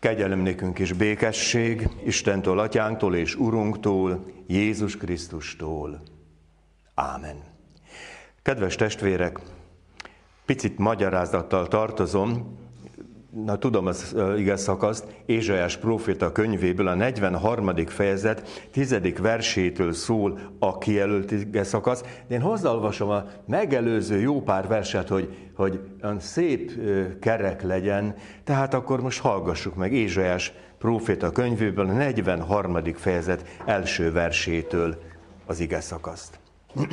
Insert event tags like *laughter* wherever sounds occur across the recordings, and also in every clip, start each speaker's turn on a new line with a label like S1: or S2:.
S1: Kegyelem nékünk és békesség Istentől, Atyánktól és Urunktól, Jézus Krisztustól. Ámen. Kedves testvérek, picit magyarázattal tartozom, na tudom az ige szakaszt, Ézsajás próféta könyvéből a 43. fejezet 10. versétől szól a kijelölt ige szakasz, de én hozzáolvasom a megelőző jó pár verset, hogy, hogy szép kerek legyen, tehát akkor most hallgassuk meg Ézsajás próféta könyvéből a 43. fejezet első versétől az ige szakaszt. *clears throat*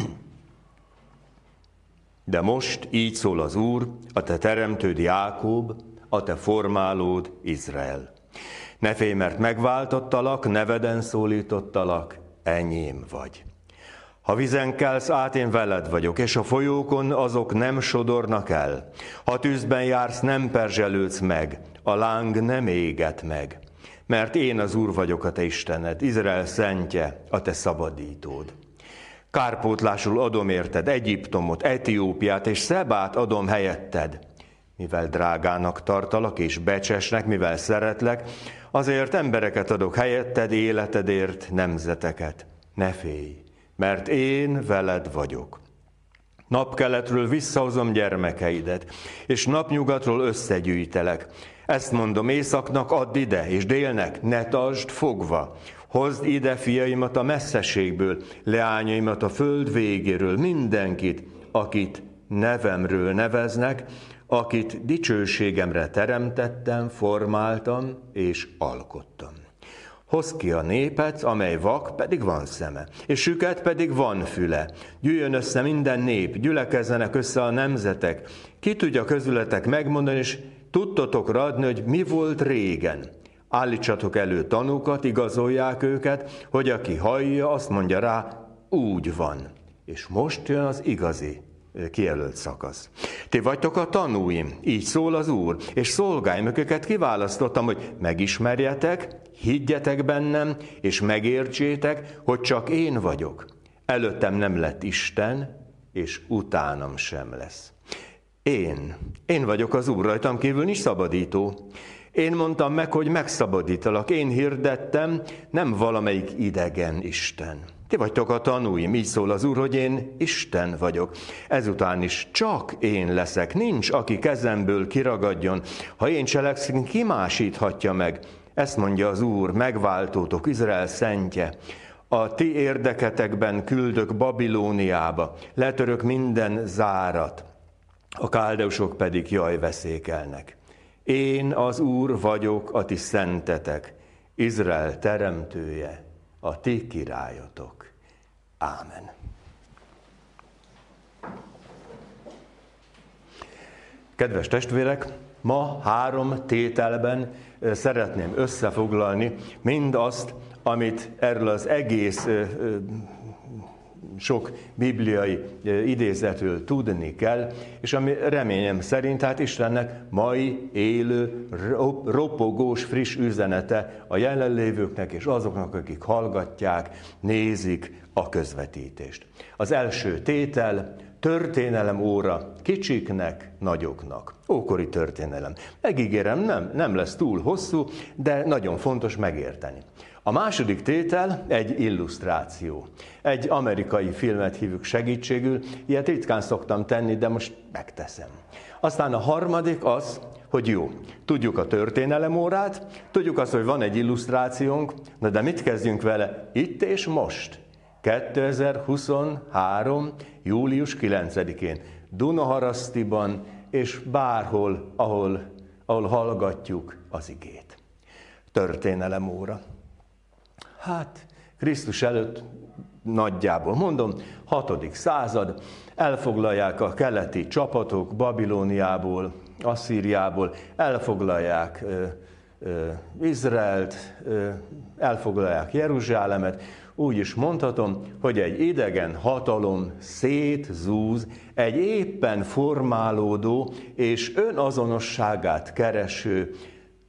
S1: De most így szól az Úr, a te teremtőd Jákob, a te formálód Izrael. Ne félj, mert megváltottalak, neveden szólítottalak, enyém vagy. Ha vizen kelsz át, én veled vagyok, és a folyókon azok nem sodornak el. Ha tűzben jársz, nem perzselődsz meg, a láng nem éget meg. Mert én az Úr vagyok a te Istened, Izrael szentje, a te szabadítód. Kárpótlásul adom érted Egyiptomot, Etiópiát és Szebát adom helyetted mivel drágának tartalak és becsesnek, mivel szeretlek, azért embereket adok helyetted, életedért, nemzeteket. Ne félj, mert én veled vagyok. Napkeletről visszahozom gyermekeidet, és napnyugatról összegyűjtelek. Ezt mondom északnak, add ide, és délnek, ne tartsd fogva. Hozd ide fiaimat a messzeségből, leányaimat a föld végéről, mindenkit, akit nevemről neveznek, akit dicsőségemre teremtettem, formáltam és alkottam. Hoz ki a népet, amely vak, pedig van szeme, és süket pedig van füle. Gyűjjön össze minden nép, gyülekezzenek össze a nemzetek. Ki tudja közületek megmondani, és tudtotokra adni, hogy mi volt régen. Állítsatok elő tanúkat, igazolják őket, hogy aki hallja, azt mondja rá, úgy van. És most jön az igazi kijelölt szakasz. Ti vagytok a tanúim, így szól az Úr, és szolgáim, őket kiválasztottam, hogy megismerjetek, higgyetek bennem, és megértsétek, hogy csak én vagyok. Előttem nem lett Isten, és utánam sem lesz. Én, én vagyok az Úr, rajtam kívül nincs szabadító. Én mondtam meg, hogy megszabadítalak, én hirdettem, nem valamelyik idegen Isten. Ti vagytok a tanúim, így szól az Úr, hogy én Isten vagyok. Ezután is csak én leszek, nincs, aki kezemből kiragadjon. Ha én cselekszem, ki másíthatja meg? Ezt mondja az Úr, megváltótok, Izrael szentje. A ti érdeketekben küldök Babilóniába, letörök minden zárat, a káldeusok pedig jaj veszékelnek. Én az Úr vagyok, a ti szentetek, Izrael teremtője, a ti királyotok. Ámen. Kedves testvérek, ma három tételben szeretném összefoglalni mindazt, amit erről az egész sok bibliai idézetről tudni kell, és ami reményem szerint, hát Istennek mai élő, ropogós, friss üzenete a jelenlévőknek és azoknak, akik hallgatják, nézik a közvetítést. Az első tétel, történelem óra kicsiknek, nagyoknak. Ókori történelem. Megígérem, nem, nem lesz túl hosszú, de nagyon fontos megérteni. A második tétel egy illusztráció. Egy amerikai filmet hívjuk segítségül, ilyet ritkán szoktam tenni, de most megteszem. Aztán a harmadik az, hogy jó, tudjuk a történelemórát, tudjuk azt, hogy van egy illusztrációnk, na de mit kezdjünk vele itt és most? 2023. július 9-én Dunaharasztiban és bárhol, ahol, ahol hallgatjuk az igét. Történelemóra. Hát, Krisztus előtt nagyjából, mondom, 6. század, elfoglalják a keleti csapatok Babilóniából, Asszíriából, elfoglalják ö, ö, Izraelt, ö, elfoglalják Jeruzsálemet, úgy is mondhatom, hogy egy idegen hatalom szétzúz egy éppen formálódó és önazonosságát kereső,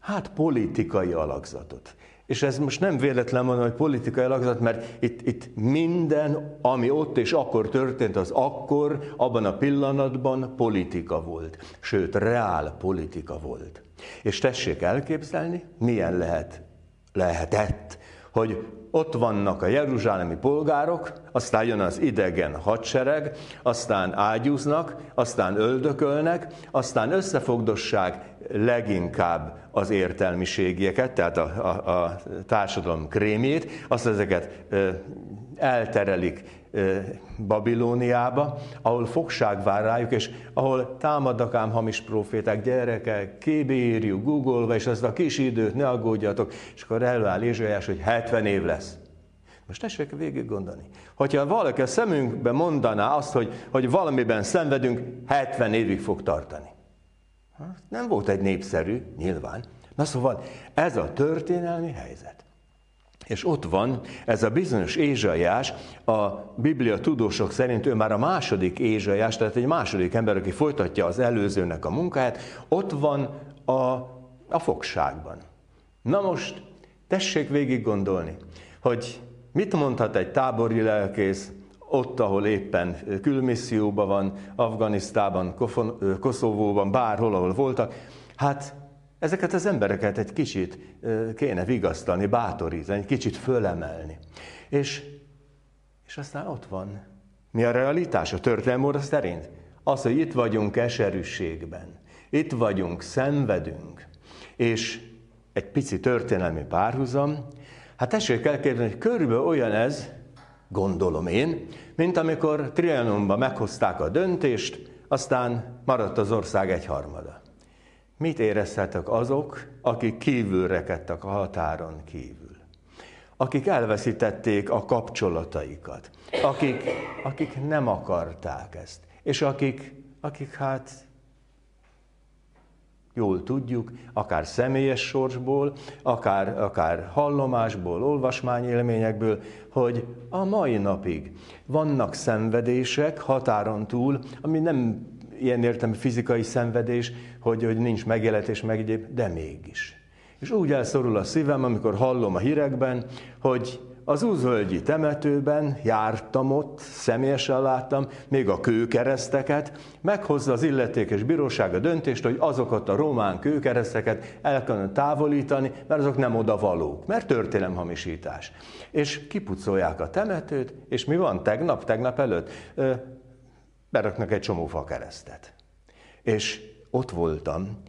S1: hát politikai alakzatot. És ez most nem véletlen mondom, hogy politikai alakzat, mert itt, itt minden, ami ott és akkor történt, az akkor, abban a pillanatban politika volt. Sőt, reál politika volt. És tessék elképzelni, milyen lehet, lehetett, hogy ott vannak a jeruzsálemi polgárok, aztán jön az idegen hadsereg, aztán ágyúznak, aztán öldökölnek, aztán összefogdossák leginkább az értelmiségieket, tehát a, a, a társadalom krémjét, azt ezeket elterelik Babilóniába, ahol fogság vár rájuk, és ahol támadnak ám hamis proféták, gyerekek, kibírjuk, googolva, és azt a kis időt ne aggódjatok, és akkor előáll Ézsaiás, hogy 70 év lesz. Most tessék végig gondolni. Hogyha valaki a szemünkbe mondaná azt, hogy, hogy valamiben szenvedünk, 70 évig fog tartani. Hát, nem volt egy népszerű, nyilván. Na szóval ez a történelmi helyzet. És ott van ez a bizonyos Ézsaiás, a Biblia tudósok szerint ő már a második Ézsaiás, tehát egy második ember, aki folytatja az előzőnek a munkáját, ott van a, a fogságban. Na most tessék végig gondolni, hogy mit mondhat egy tábori lelkész, ott, ahol éppen külmisszióban van, Afganisztában, Koszovóban, bárhol, ahol voltak, hát Ezeket az embereket egy kicsit kéne vigasztani, bátorítani, egy kicsit fölemelni. És, és aztán ott van. Mi a realitás a történelmóra szerint? Az, hogy itt vagyunk eserűségben, itt vagyunk, szenvedünk, és egy pici történelmi párhuzam, hát tessék elképzelni, hogy körülbelül olyan ez, gondolom én, mint amikor Trianonban meghozták a döntést, aztán maradt az ország egyharmada. Mit érezhetek azok, akik kívül rekedtek a határon kívül? Akik elveszítették a kapcsolataikat, akik, akik nem akarták ezt, és akik, akik hát jól tudjuk, akár személyes sorsból, akár, akár hallomásból, olvasmányélményekből, hogy a mai napig vannak szenvedések határon túl, ami nem ilyen értem fizikai szenvedés, hogy, hogy nincs megéletés, meg egyéb, de mégis. És úgy elszorul a szívem, amikor hallom a hírekben, hogy az úzvölgyi temetőben jártam ott, személyesen láttam, még a kőkereszteket, meghozza az illetékes bíróság a döntést, hogy azokat a román kőkereszteket el kellene távolítani, mert azok nem oda valók, mert történelemhamisítás. És kipucolják a temetőt, és mi van tegnap, tegnap előtt? Beraknak egy csomó fa keresztet. És ott voltam,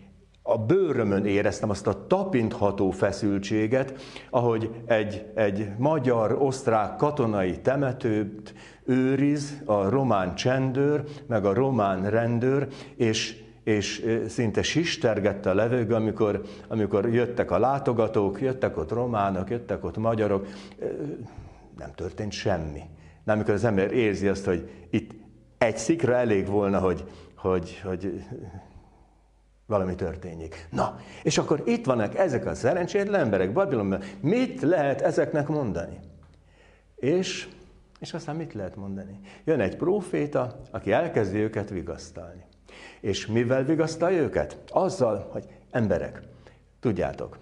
S1: a bőrömön éreztem azt a tapintható feszültséget, ahogy egy, egy magyar-osztrák katonai temetőt őriz a román csendőr, meg a román rendőr, és, és szinte sistergette a levegő, amikor, amikor jöttek a látogatók, jöttek ott románok, jöttek ott magyarok, nem történt semmi. Nem, amikor az ember érzi azt, hogy itt egy szikra elég volna, hogy, hogy, hogy valami történjék. Na, és akkor itt vannak ezek a szerencsétlen emberek Babilonban. Mit lehet ezeknek mondani? És, és aztán mit lehet mondani? Jön egy próféta, aki elkezdi őket vigasztalni. És mivel vigasztalja őket? Azzal, hogy emberek, tudjátok,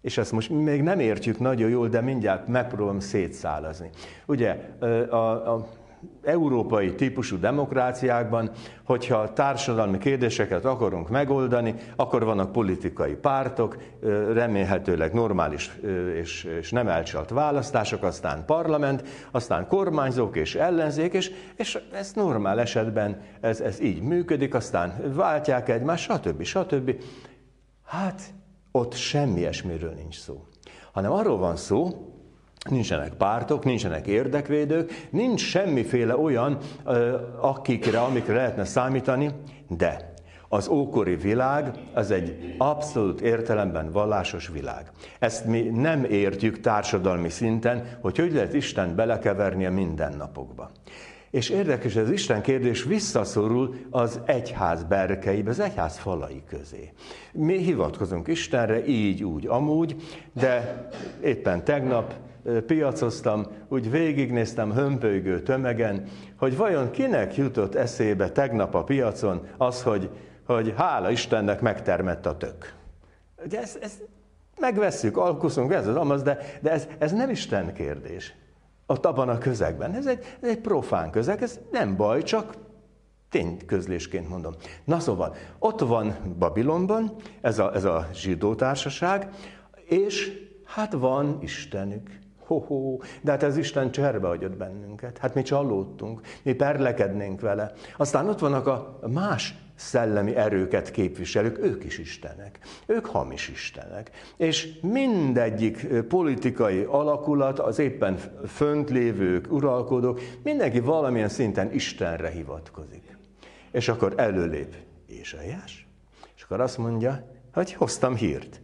S1: és ezt most még nem értjük nagyon jól, de mindjárt megpróbálom szétszálazni. Ugye a, a európai típusú demokráciákban, hogyha társadalmi kérdéseket akarunk megoldani, akkor vannak politikai pártok, remélhetőleg normális és, nem elcsalt választások, aztán parlament, aztán kormányzók és ellenzék, és, és ez normál esetben ez, ez így működik, aztán váltják egymást, stb. stb. Hát ott semmi ilyesmiről nincs szó. Hanem arról van szó, Nincsenek pártok, nincsenek érdekvédők, nincs semmiféle olyan, akikre, amikre lehetne számítani, de az ókori világ az egy abszolút értelemben vallásos világ. Ezt mi nem értjük társadalmi szinten, hogy hogy lehet Isten belekeverni a mindennapokba. És érdekes, ez Isten kérdés visszaszorul az egyház berkeibe, az egyház falai közé. Mi hivatkozunk Istenre így, úgy, amúgy, de éppen tegnap piacoztam, úgy végignéztem hömpölygő tömegen, hogy vajon kinek jutott eszébe tegnap a piacon az, hogy, hogy hála Istennek megtermett a tök. Ugye ez, ez megvesszük, alkuszunk, ez az amaz, de, de ez, ez nem Isten kérdés. Ott abban a közegben. Ez egy, ez egy profán közeg, ez nem baj, csak tényközlésként mondom. Na szóval, ott van Babilonban ez a, ez a zsidó társaság, és hát van Istenük. Ho-ho, de hát ez Isten cserbe hagyott bennünket. Hát mi csalódtunk, mi perlekednénk vele. Aztán ott vannak a más szellemi erőket képviselők, ők is istenek. Ők hamis istenek. És mindegyik politikai alakulat, az éppen fönt lévők, uralkodók, mindenki valamilyen szinten Istenre hivatkozik. És akkor előlép Ézsaiás, és akkor azt mondja, hogy hoztam hírt.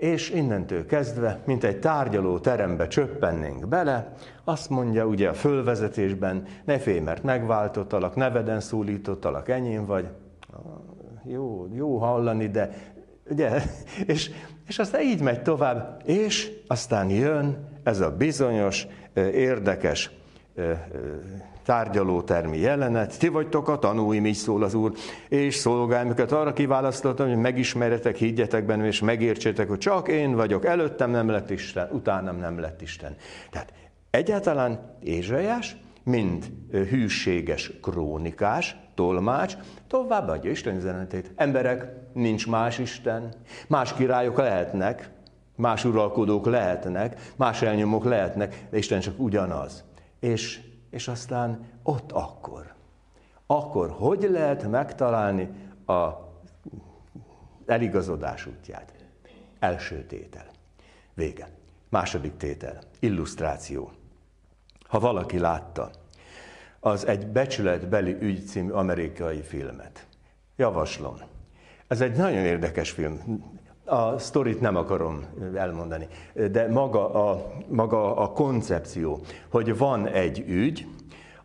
S1: És innentől kezdve, mint egy tárgyaló terembe csöppennénk bele, azt mondja ugye a fölvezetésben, ne félj, mert megváltottalak, neveden szólítottalak, enyém vagy. Jó, jó hallani, de ugye, *laughs* és, és aztán így megy tovább, és aztán jön ez a bizonyos, érdekes tárgyalótermi jelenet, ti vagytok a tanúim, így szól az Úr, és szolgálmukat arra kiválasztottam, hogy megismerjetek, higgyetek bennem, és megértsétek, hogy csak én vagyok, előttem nem lett Isten, utánam nem lett Isten. Tehát egyáltalán Ézsaiás, mind hűséges krónikás, tolmács, továbbadja Isten üzenetét. Emberek, nincs más Isten, más királyok lehetnek, más uralkodók lehetnek, más elnyomók lehetnek, de Isten csak ugyanaz. És és aztán ott akkor. Akkor hogy lehet megtalálni a eligazodás útját? Első tétel. Vége. Második tétel. Illusztráció. Ha valaki látta, az egy becsületbeli ügy című amerikai filmet. Javaslom. Ez egy nagyon érdekes film. A sztorit nem akarom elmondani, de maga a, maga a koncepció, hogy van egy ügy,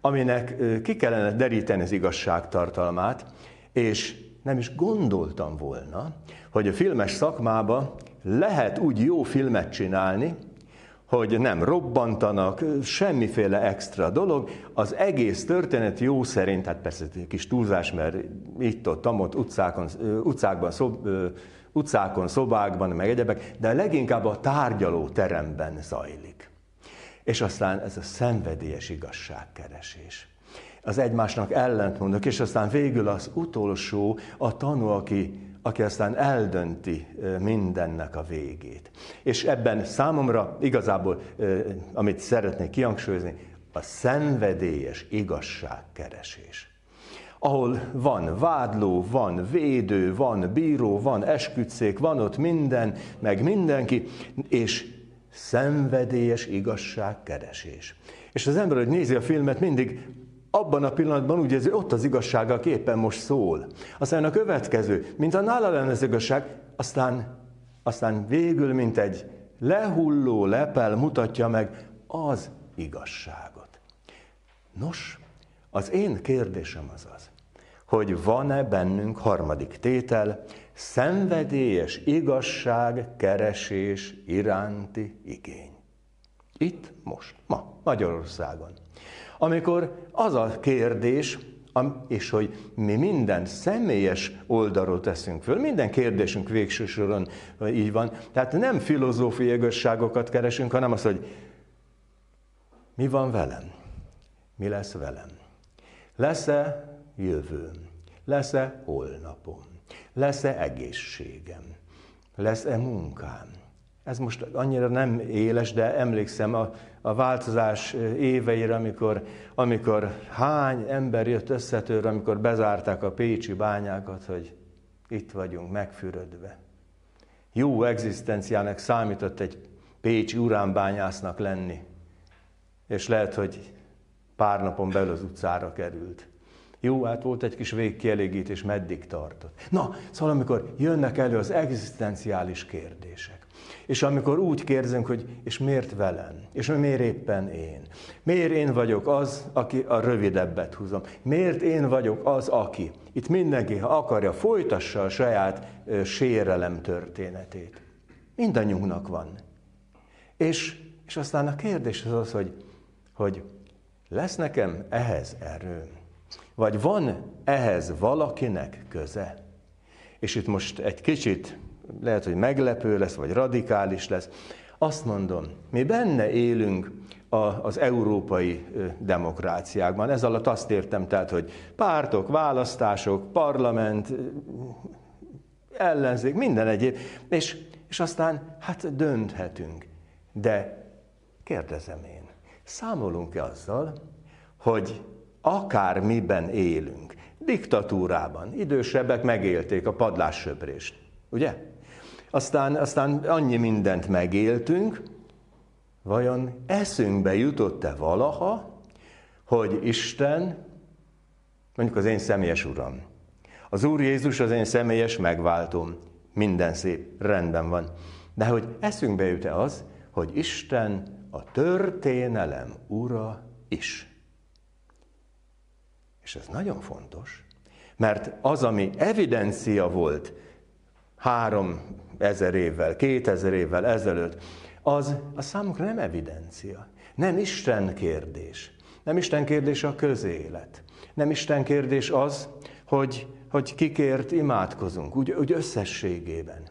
S1: aminek ki kellene deríteni az igazságtartalmát, és nem is gondoltam volna, hogy a filmes szakmába lehet úgy jó filmet csinálni, hogy nem robbantanak, semmiféle extra dolog, az egész történet jó szerint, hát persze egy kis túlzás, mert itt-ott, ott utcákon, utcákban, szob, utcákon, szobákban, meg egyebek, de leginkább a tárgyaló teremben zajlik. És aztán ez a szenvedélyes igazságkeresés. Az egymásnak ellentmondok, és aztán végül az utolsó, a tanú, aki, aki aztán eldönti mindennek a végét. És ebben számomra igazából, amit szeretnék kihangsúlyozni, a szenvedélyes igazságkeresés ahol van vádló, van védő, van bíró, van esküdszék, van ott minden, meg mindenki, és szenvedélyes igazságkeresés. És az ember, hogy nézi a filmet, mindig abban a pillanatban úgy érzi, ott az igazság, aki éppen most szól. Aztán a következő, mint a nála lenne az igazság, aztán, aztán végül, mint egy lehulló lepel mutatja meg az igazságot. Nos, az én kérdésem az az, hogy van-e bennünk harmadik tétel, szenvedélyes igazság keresés iránti igény. Itt, most, ma, Magyarországon. Amikor az a kérdés, és hogy mi minden személyes oldalról teszünk föl, minden kérdésünk végső soron így van. Tehát nem filozófiai igazságokat keresünk, hanem az, hogy mi van velem? Mi lesz velem? Lesz-e jövőm? Lesz-e holnapom? Lesz-e egészségem? Lesz-e munkám? Ez most annyira nem éles, de emlékszem a, a változás éveire, amikor, amikor hány ember jött összetőre, amikor bezárták a pécsi bányákat, hogy itt vagyunk megfürödve. Jó egzisztenciának számított egy pécsi uránbányásznak lenni, és lehet, hogy pár napon belül az utcára került. Jó, hát volt egy kis végkielégítés, meddig tartott. Na, szóval amikor jönnek elő az egzisztenciális kérdések, és amikor úgy kérdezünk, hogy és miért velem? És miért éppen én? Miért én vagyok az, aki a rövidebbet húzom? Miért én vagyok az, aki? Itt mindenki, ha akarja, folytassa a saját sérelem történetét. Mindannyiunknak van. És, és aztán a kérdés az az, hogy, hogy lesz nekem ehhez erőm? Vagy van ehhez valakinek köze? És itt most egy kicsit lehet, hogy meglepő lesz, vagy radikális lesz. Azt mondom, mi benne élünk az európai demokráciákban. Ez alatt azt értem, tehát, hogy pártok, választások, parlament, ellenzék, minden egyéb, és, és aztán hát dönthetünk. De kérdezem én, számolunk-e azzal, hogy akár miben élünk, diktatúrában, idősebbek megélték a padlássöprést, ugye? Aztán, aztán annyi mindent megéltünk, vajon eszünkbe jutott-e valaha, hogy Isten, mondjuk az én személyes Uram, az Úr Jézus az én személyes megváltom, minden szép, rendben van. De hogy eszünkbe jut-e az, hogy Isten a történelem ura is. És ez nagyon fontos, mert az, ami evidencia volt három ezer évvel, kétezer évvel ezelőtt, az a számunkra nem evidencia. Nem Isten kérdés. Nem Isten kérdés a közélet. Nem Isten kérdés az, hogy, hogy kikért imádkozunk, úgy, úgy összességében.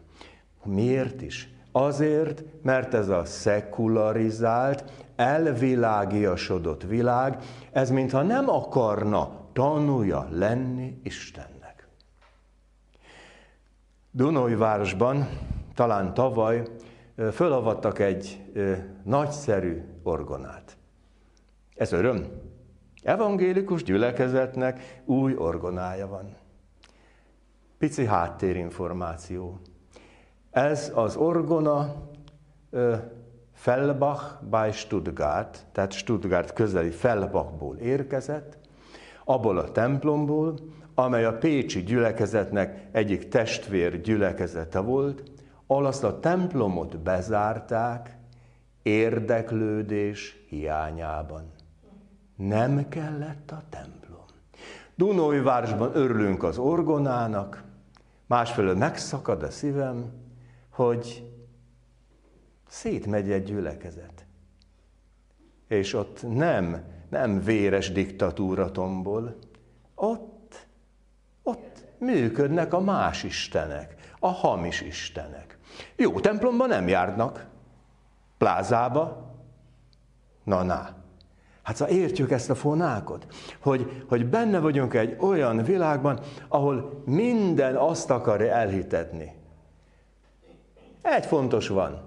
S1: Miért is? Azért, mert ez a szekularizált, elvilágiasodott világ, ez mintha nem akarna tanulja lenni Istennek. városban, talán tavaly, fölavattak egy nagyszerű orgonát. Ez öröm. Evangélikus gyülekezetnek új orgonája van. Pici háttérinformáció. Ez az orgona Fellbach by Stuttgart, tehát Stuttgart közeli Fellbachból érkezett, abból a templomból, amely a Pécsi gyülekezetnek egyik testvér gyülekezete volt, ahol azt a templomot bezárták érdeklődés hiányában. Nem kellett a templom. Dunói-városban örülünk az orgonának, másfelől megszakad a szívem, hogy szétmegy egy gyülekezet. És ott nem nem véres diktatúra tombol. Ott, ott működnek a más istenek, a hamis istenek. Jó templomba nem járnak, plázába, na na. Hát szóval értjük ezt a fonákot, hogy, hogy benne vagyunk egy olyan világban, ahol minden azt akarja elhitetni. Egy fontos van.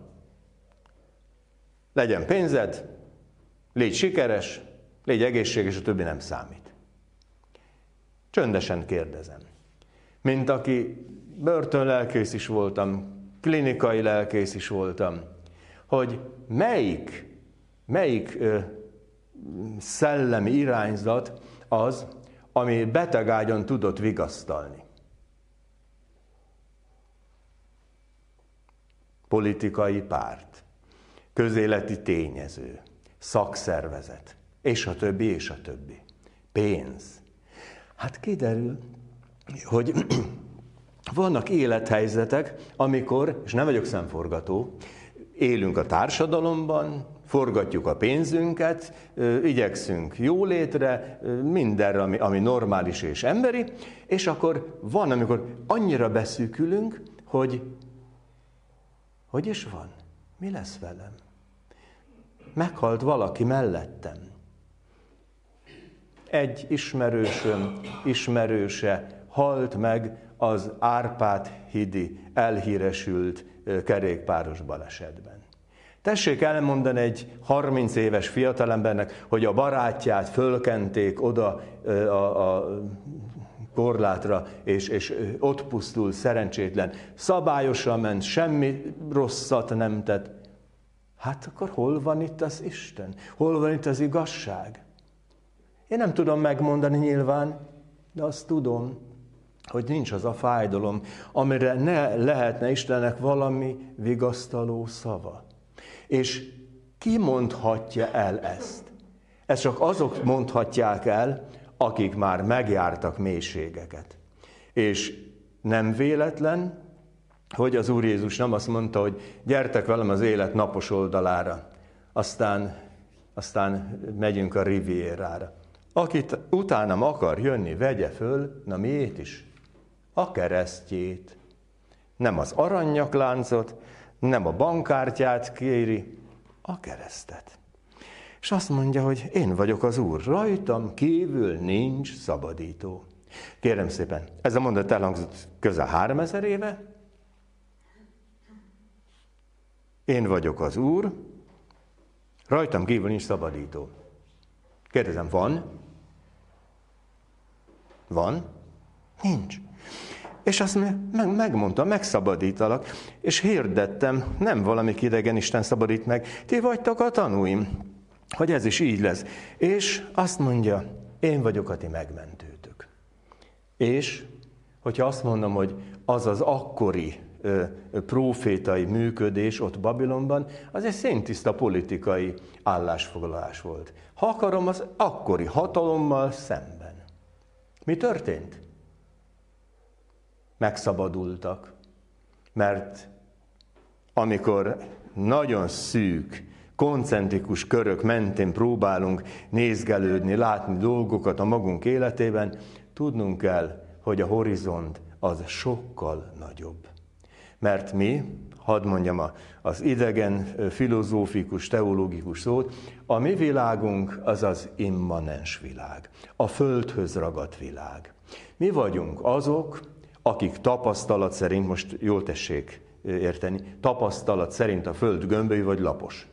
S1: Legyen pénzed, légy sikeres, Légy egészséges, a többi nem számít. Csöndesen kérdezem. Mint aki börtönlelkész is voltam, klinikai lelkész is voltam, hogy melyik, melyik ö, szellemi irányzat az, ami betegágyon tudott vigasztalni. Politikai párt, közéleti tényező, szakszervezet, és a többi, és a többi. Pénz. Hát kiderül, hogy *clears throat* vannak élethelyzetek, amikor, és nem vagyok szemforgató, élünk a társadalomban, forgatjuk a pénzünket, igyekszünk jólétre, mindenre, ami, ami normális és emberi, és akkor van, amikor annyira beszűkülünk, hogy hogy is van? Mi lesz velem? Meghalt valaki mellettem egy ismerősöm ismerőse halt meg az Árpád hidi elhíresült kerékpáros balesetben. Tessék elmondani egy 30 éves fiatalembernek, hogy a barátját fölkenték oda a, a korlátra, és, és ott pusztul szerencsétlen. Szabályosan ment, semmi rosszat nem tett. Hát akkor hol van itt az Isten? Hol van itt az igazság? Én nem tudom megmondani nyilván, de azt tudom, hogy nincs az a fájdalom, amire ne lehetne Istennek valami vigasztaló szava. És ki mondhatja el ezt? Ezt csak azok mondhatják el, akik már megjártak mélységeket. És nem véletlen, hogy az Úr Jézus nem azt mondta, hogy gyertek velem az élet napos oldalára, aztán, aztán megyünk a rivierára. Akit utánam akar jönni, vegye föl, na miért is? A keresztjét. Nem az aranyakláncot, nem a bankkártyát kéri, a keresztet. És azt mondja, hogy én vagyok az Úr, rajtam kívül nincs szabadító. Kérem szépen, ez a mondat elhangzott közel 3000 éve. Én vagyok az Úr, rajtam kívül nincs szabadító. Kérdezem, van? Van? Nincs. És azt meg, megmondta, megszabadítalak, és hirdettem, nem valami idegen Isten szabadít meg, ti vagytok a tanúim, hogy ez is így lesz. És azt mondja, én vagyok a ti megmentőtök. És, hogyha azt mondom, hogy az az akkori ö, profétai működés ott Babilonban, az egy széntiszta politikai állásfoglalás volt. Ha akarom, az akkori hatalommal szemben. Mi történt? megszabadultak. Mert amikor nagyon szűk, koncentrikus körök mentén próbálunk nézgelődni, látni dolgokat a magunk életében, tudnunk kell, hogy a horizont az sokkal nagyobb. Mert mi, hadd mondjam az idegen filozófikus, teológikus szót, a mi világunk az az immanens világ, a földhöz ragadt világ. Mi vagyunk azok, akik tapasztalat szerint, most jól tessék érteni, tapasztalat szerint a föld gömbölyű vagy lapos.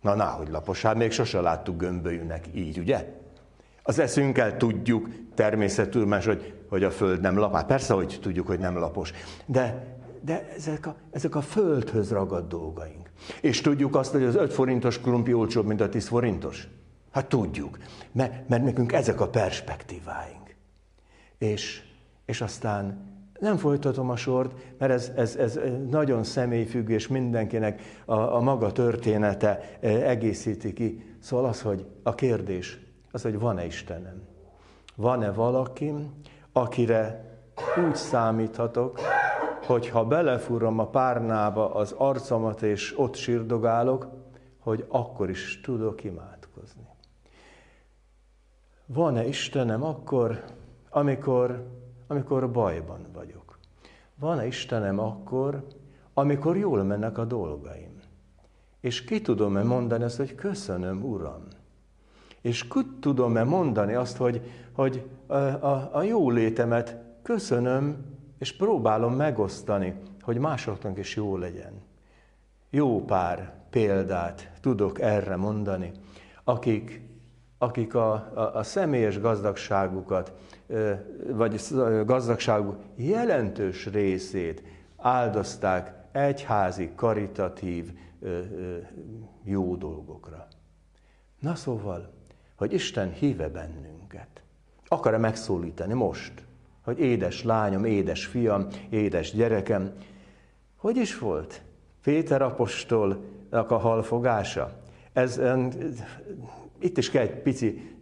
S1: Na, na, hogy lapos, hát még sose láttuk gömbölyűnek így, ugye? Az eszünkkel tudjuk természettudomás, hogy, hogy a föld nem lapos. Hát persze, hogy tudjuk, hogy nem lapos. De, de ezek, a, ezek a földhöz ragadt dolgaink. És tudjuk azt, hogy az 5 forintos krumpi olcsóbb, mint a 10 forintos? Hát tudjuk, mert, mert nekünk ezek a perspektíváink. És és aztán nem folytatom a sort, mert ez, ez, ez nagyon személyfüggő, és mindenkinek a, a maga története e, egészíti ki. Szóval az, hogy a kérdés, az, hogy van-e Istenem? Van-e valaki, akire úgy számíthatok, hogy ha belefúrom a párnába az arcomat, és ott sírdogálok, hogy akkor is tudok imádkozni. Van-e Istenem akkor, amikor amikor bajban vagyok? Van-e Istenem akkor, amikor jól mennek a dolgaim? És ki tudom-e mondani azt, hogy köszönöm, Uram? És ki tudom-e mondani azt, hogy, hogy a, a, a jó létemet köszönöm, és próbálom megosztani, hogy másoknak is jó legyen. Jó pár példát tudok erre mondani, akik, akik a, a, a személyes gazdagságukat vagy gazdagságuk jelentős részét áldozták egyházi, karitatív jó dolgokra. Na szóval, hogy Isten híve bennünket. Akar-e megszólítani most, hogy édes lányom, édes fiam, édes gyerekem, hogy is volt Péter apostolnak a halfogása? Ez, itt is kell egy pici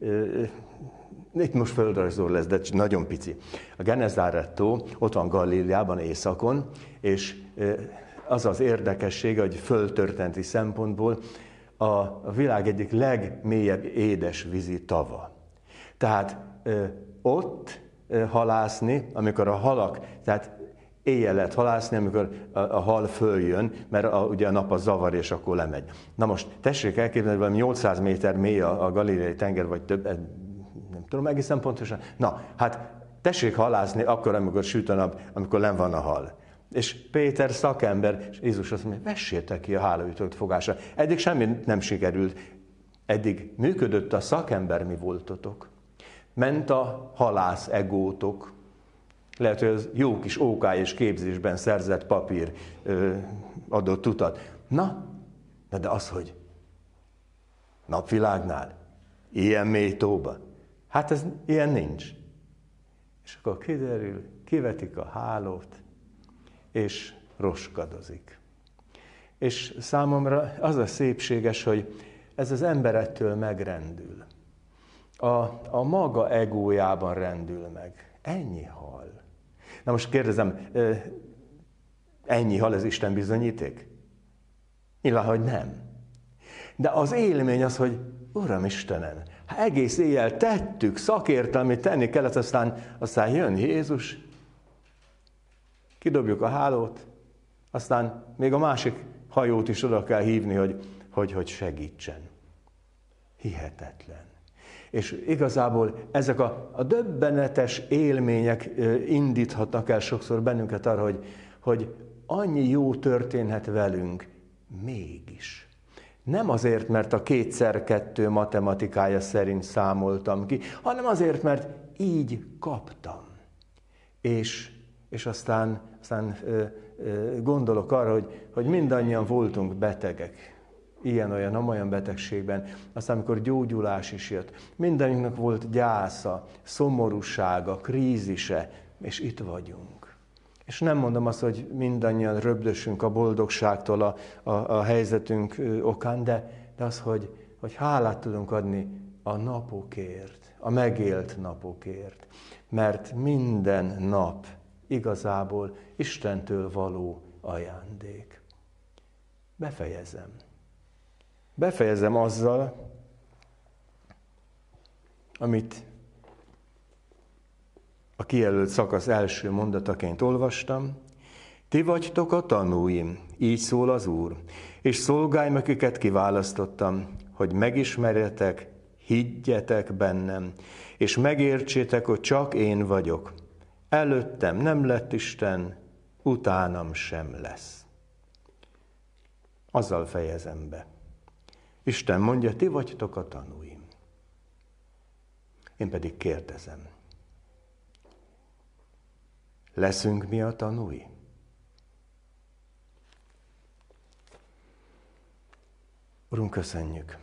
S1: itt most földrajzol lesz, de nagyon pici. A Genezárettó ott van Galíliában északon, és az az érdekessége, hogy földtörténeti szempontból a világ egyik legmélyebb édes vízi tava. Tehát ott halászni, amikor a halak, tehát éjjel lehet halászni, amikor a, a hal följön, mert a, ugye a nap a zavar, és akkor lemegy. Na most tessék elképzelni, hogy valami 800 méter mély a, a galileai tenger, vagy több, tudom egészen pontosan. Na, hát tessék halászni akkor, amikor süt a nap, amikor nem van a hal. És Péter szakember, és Jézus azt mondja, vessétek ki a hálaütött fogásra. Eddig semmi nem sikerült. Eddig működött a szakember mi voltotok. Ment a halász egótok. Lehet, hogy az jó kis OK és képzésben szerzett papír ö, adott utat. Na, de az, hogy napvilágnál, ilyen mély tóba, Hát ez ilyen nincs. És akkor kiderül, kivetik a hálót, és roskadozik. És számomra az a szépséges, hogy ez az ember ettől megrendül. A, a maga egójában rendül meg. Ennyi hal. Na most kérdezem, ennyi hal ez Isten bizonyíték? Nyilván, hogy nem. De az élmény az, hogy Uram Istenem, egész éjjel tettük, szakértelmi tenni kellett, aztán, aztán jön Jézus, Kidobjuk a hálót, aztán még a másik hajót is oda kell hívni, hogy, hogy, hogy segítsen. Hihetetlen. És igazából ezek a, a döbbenetes élmények indíthatnak el sokszor bennünket arra, hogy, hogy annyi jó történhet velünk, mégis. Nem azért, mert a kétszer kettő matematikája szerint számoltam ki, hanem azért, mert így kaptam. És, és aztán, aztán ö, ö, gondolok arra, hogy, hogy mindannyian voltunk betegek, ilyen-olyan, amolyan betegségben, aztán amikor gyógyulás is jött, mindannyiunknak volt gyásza, szomorúsága, krízise, és itt vagyunk. És nem mondom azt, hogy mindannyian röbdösünk a boldogságtól a, a, a helyzetünk okán, de, de az, hogy, hogy hálát tudunk adni a napokért, a megélt napokért. Mert minden nap igazából Istentől való ajándék. Befejezem. Befejezem azzal, amit a kijelölt szakasz első mondataként olvastam. Ti vagytok a tanúim, így szól az Úr, és szolgáim, akiket kiválasztottam, hogy megismerjetek, higgyetek bennem, és megértsétek, hogy csak én vagyok. Előttem nem lett Isten, utánam sem lesz. Azzal fejezem be. Isten mondja, ti vagytok a tanúim. Én pedig kérdezem, leszünk mi a tanúi? Urunk, köszönjük,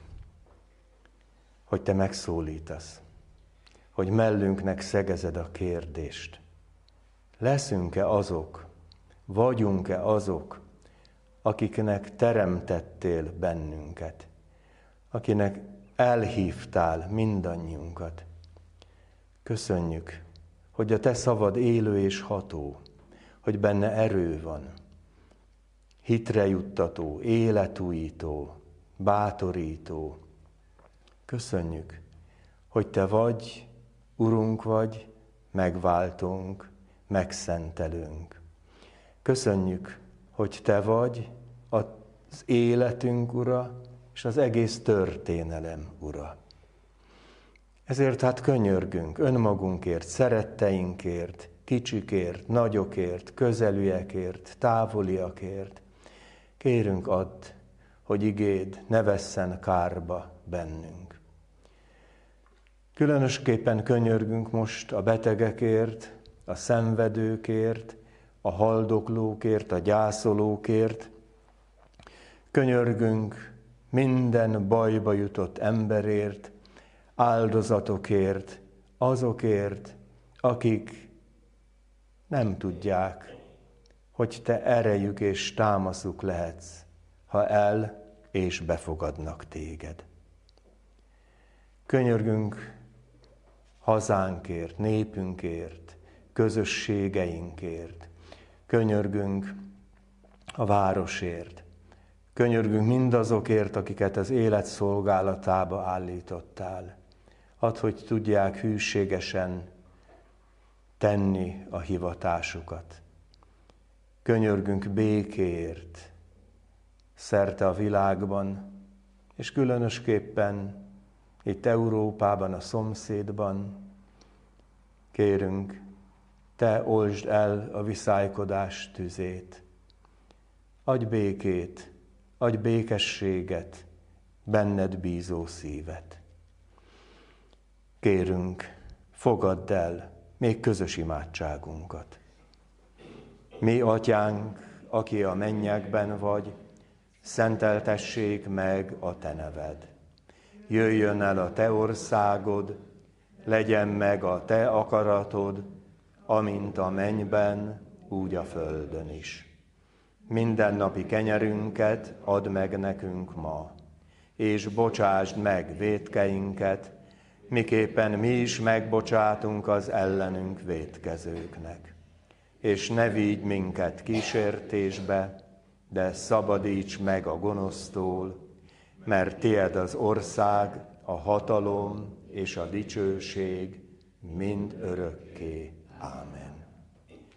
S1: hogy Te megszólítasz, hogy mellünknek szegezed a kérdést. Leszünk-e azok, vagyunk-e azok, akiknek teremtettél bennünket? akinek elhívtál mindannyiunkat. Köszönjük, hogy a te szavad élő és ható, hogy benne erő van, hitre juttató, életújító, bátorító. Köszönjük, hogy te vagy, Urunk vagy, megváltunk, megszentelünk. Köszönjük, hogy te vagy az életünk, Ura, és az egész történelem ura. Ezért hát könyörgünk önmagunkért, szeretteinkért, kicsikért, nagyokért, közelűekért, távoliakért. Kérünk add, hogy igéd ne vesszen kárba bennünk. Különösképpen könyörgünk most a betegekért, a szenvedőkért, a haldoklókért, a gyászolókért. Könyörgünk minden bajba jutott emberért, áldozatokért, azokért, akik nem tudják, hogy te erejük és támaszuk lehetsz, ha el és befogadnak téged. Könyörgünk hazánkért, népünkért, közösségeinkért, könyörgünk a városért, Könyörgünk mindazokért, akiket az élet szolgálatába állítottál. Add, hogy tudják hűségesen tenni a hivatásukat. Könyörgünk békéért szerte a világban, és különösképpen itt Európában, a szomszédban. Kérünk, Te olsd el a viszálykodás tüzét. Adj békét, adj békességet, benned bízó szívet. Kérünk, fogadd el még közös imádságunkat. Mi, atyánk, aki a mennyekben vagy, szenteltessék meg a te neved. Jöjjön el a te országod, legyen meg a te akaratod, amint a mennyben, úgy a földön is. Mindennapi kenyerünket add meg nekünk ma, és bocsásd meg védkeinket, miképpen mi is megbocsátunk az ellenünk védkezőknek. És ne vigy minket kísértésbe, de szabadíts meg a gonosztól, mert tied az ország, a hatalom és a dicsőség mind örökké. Ámen.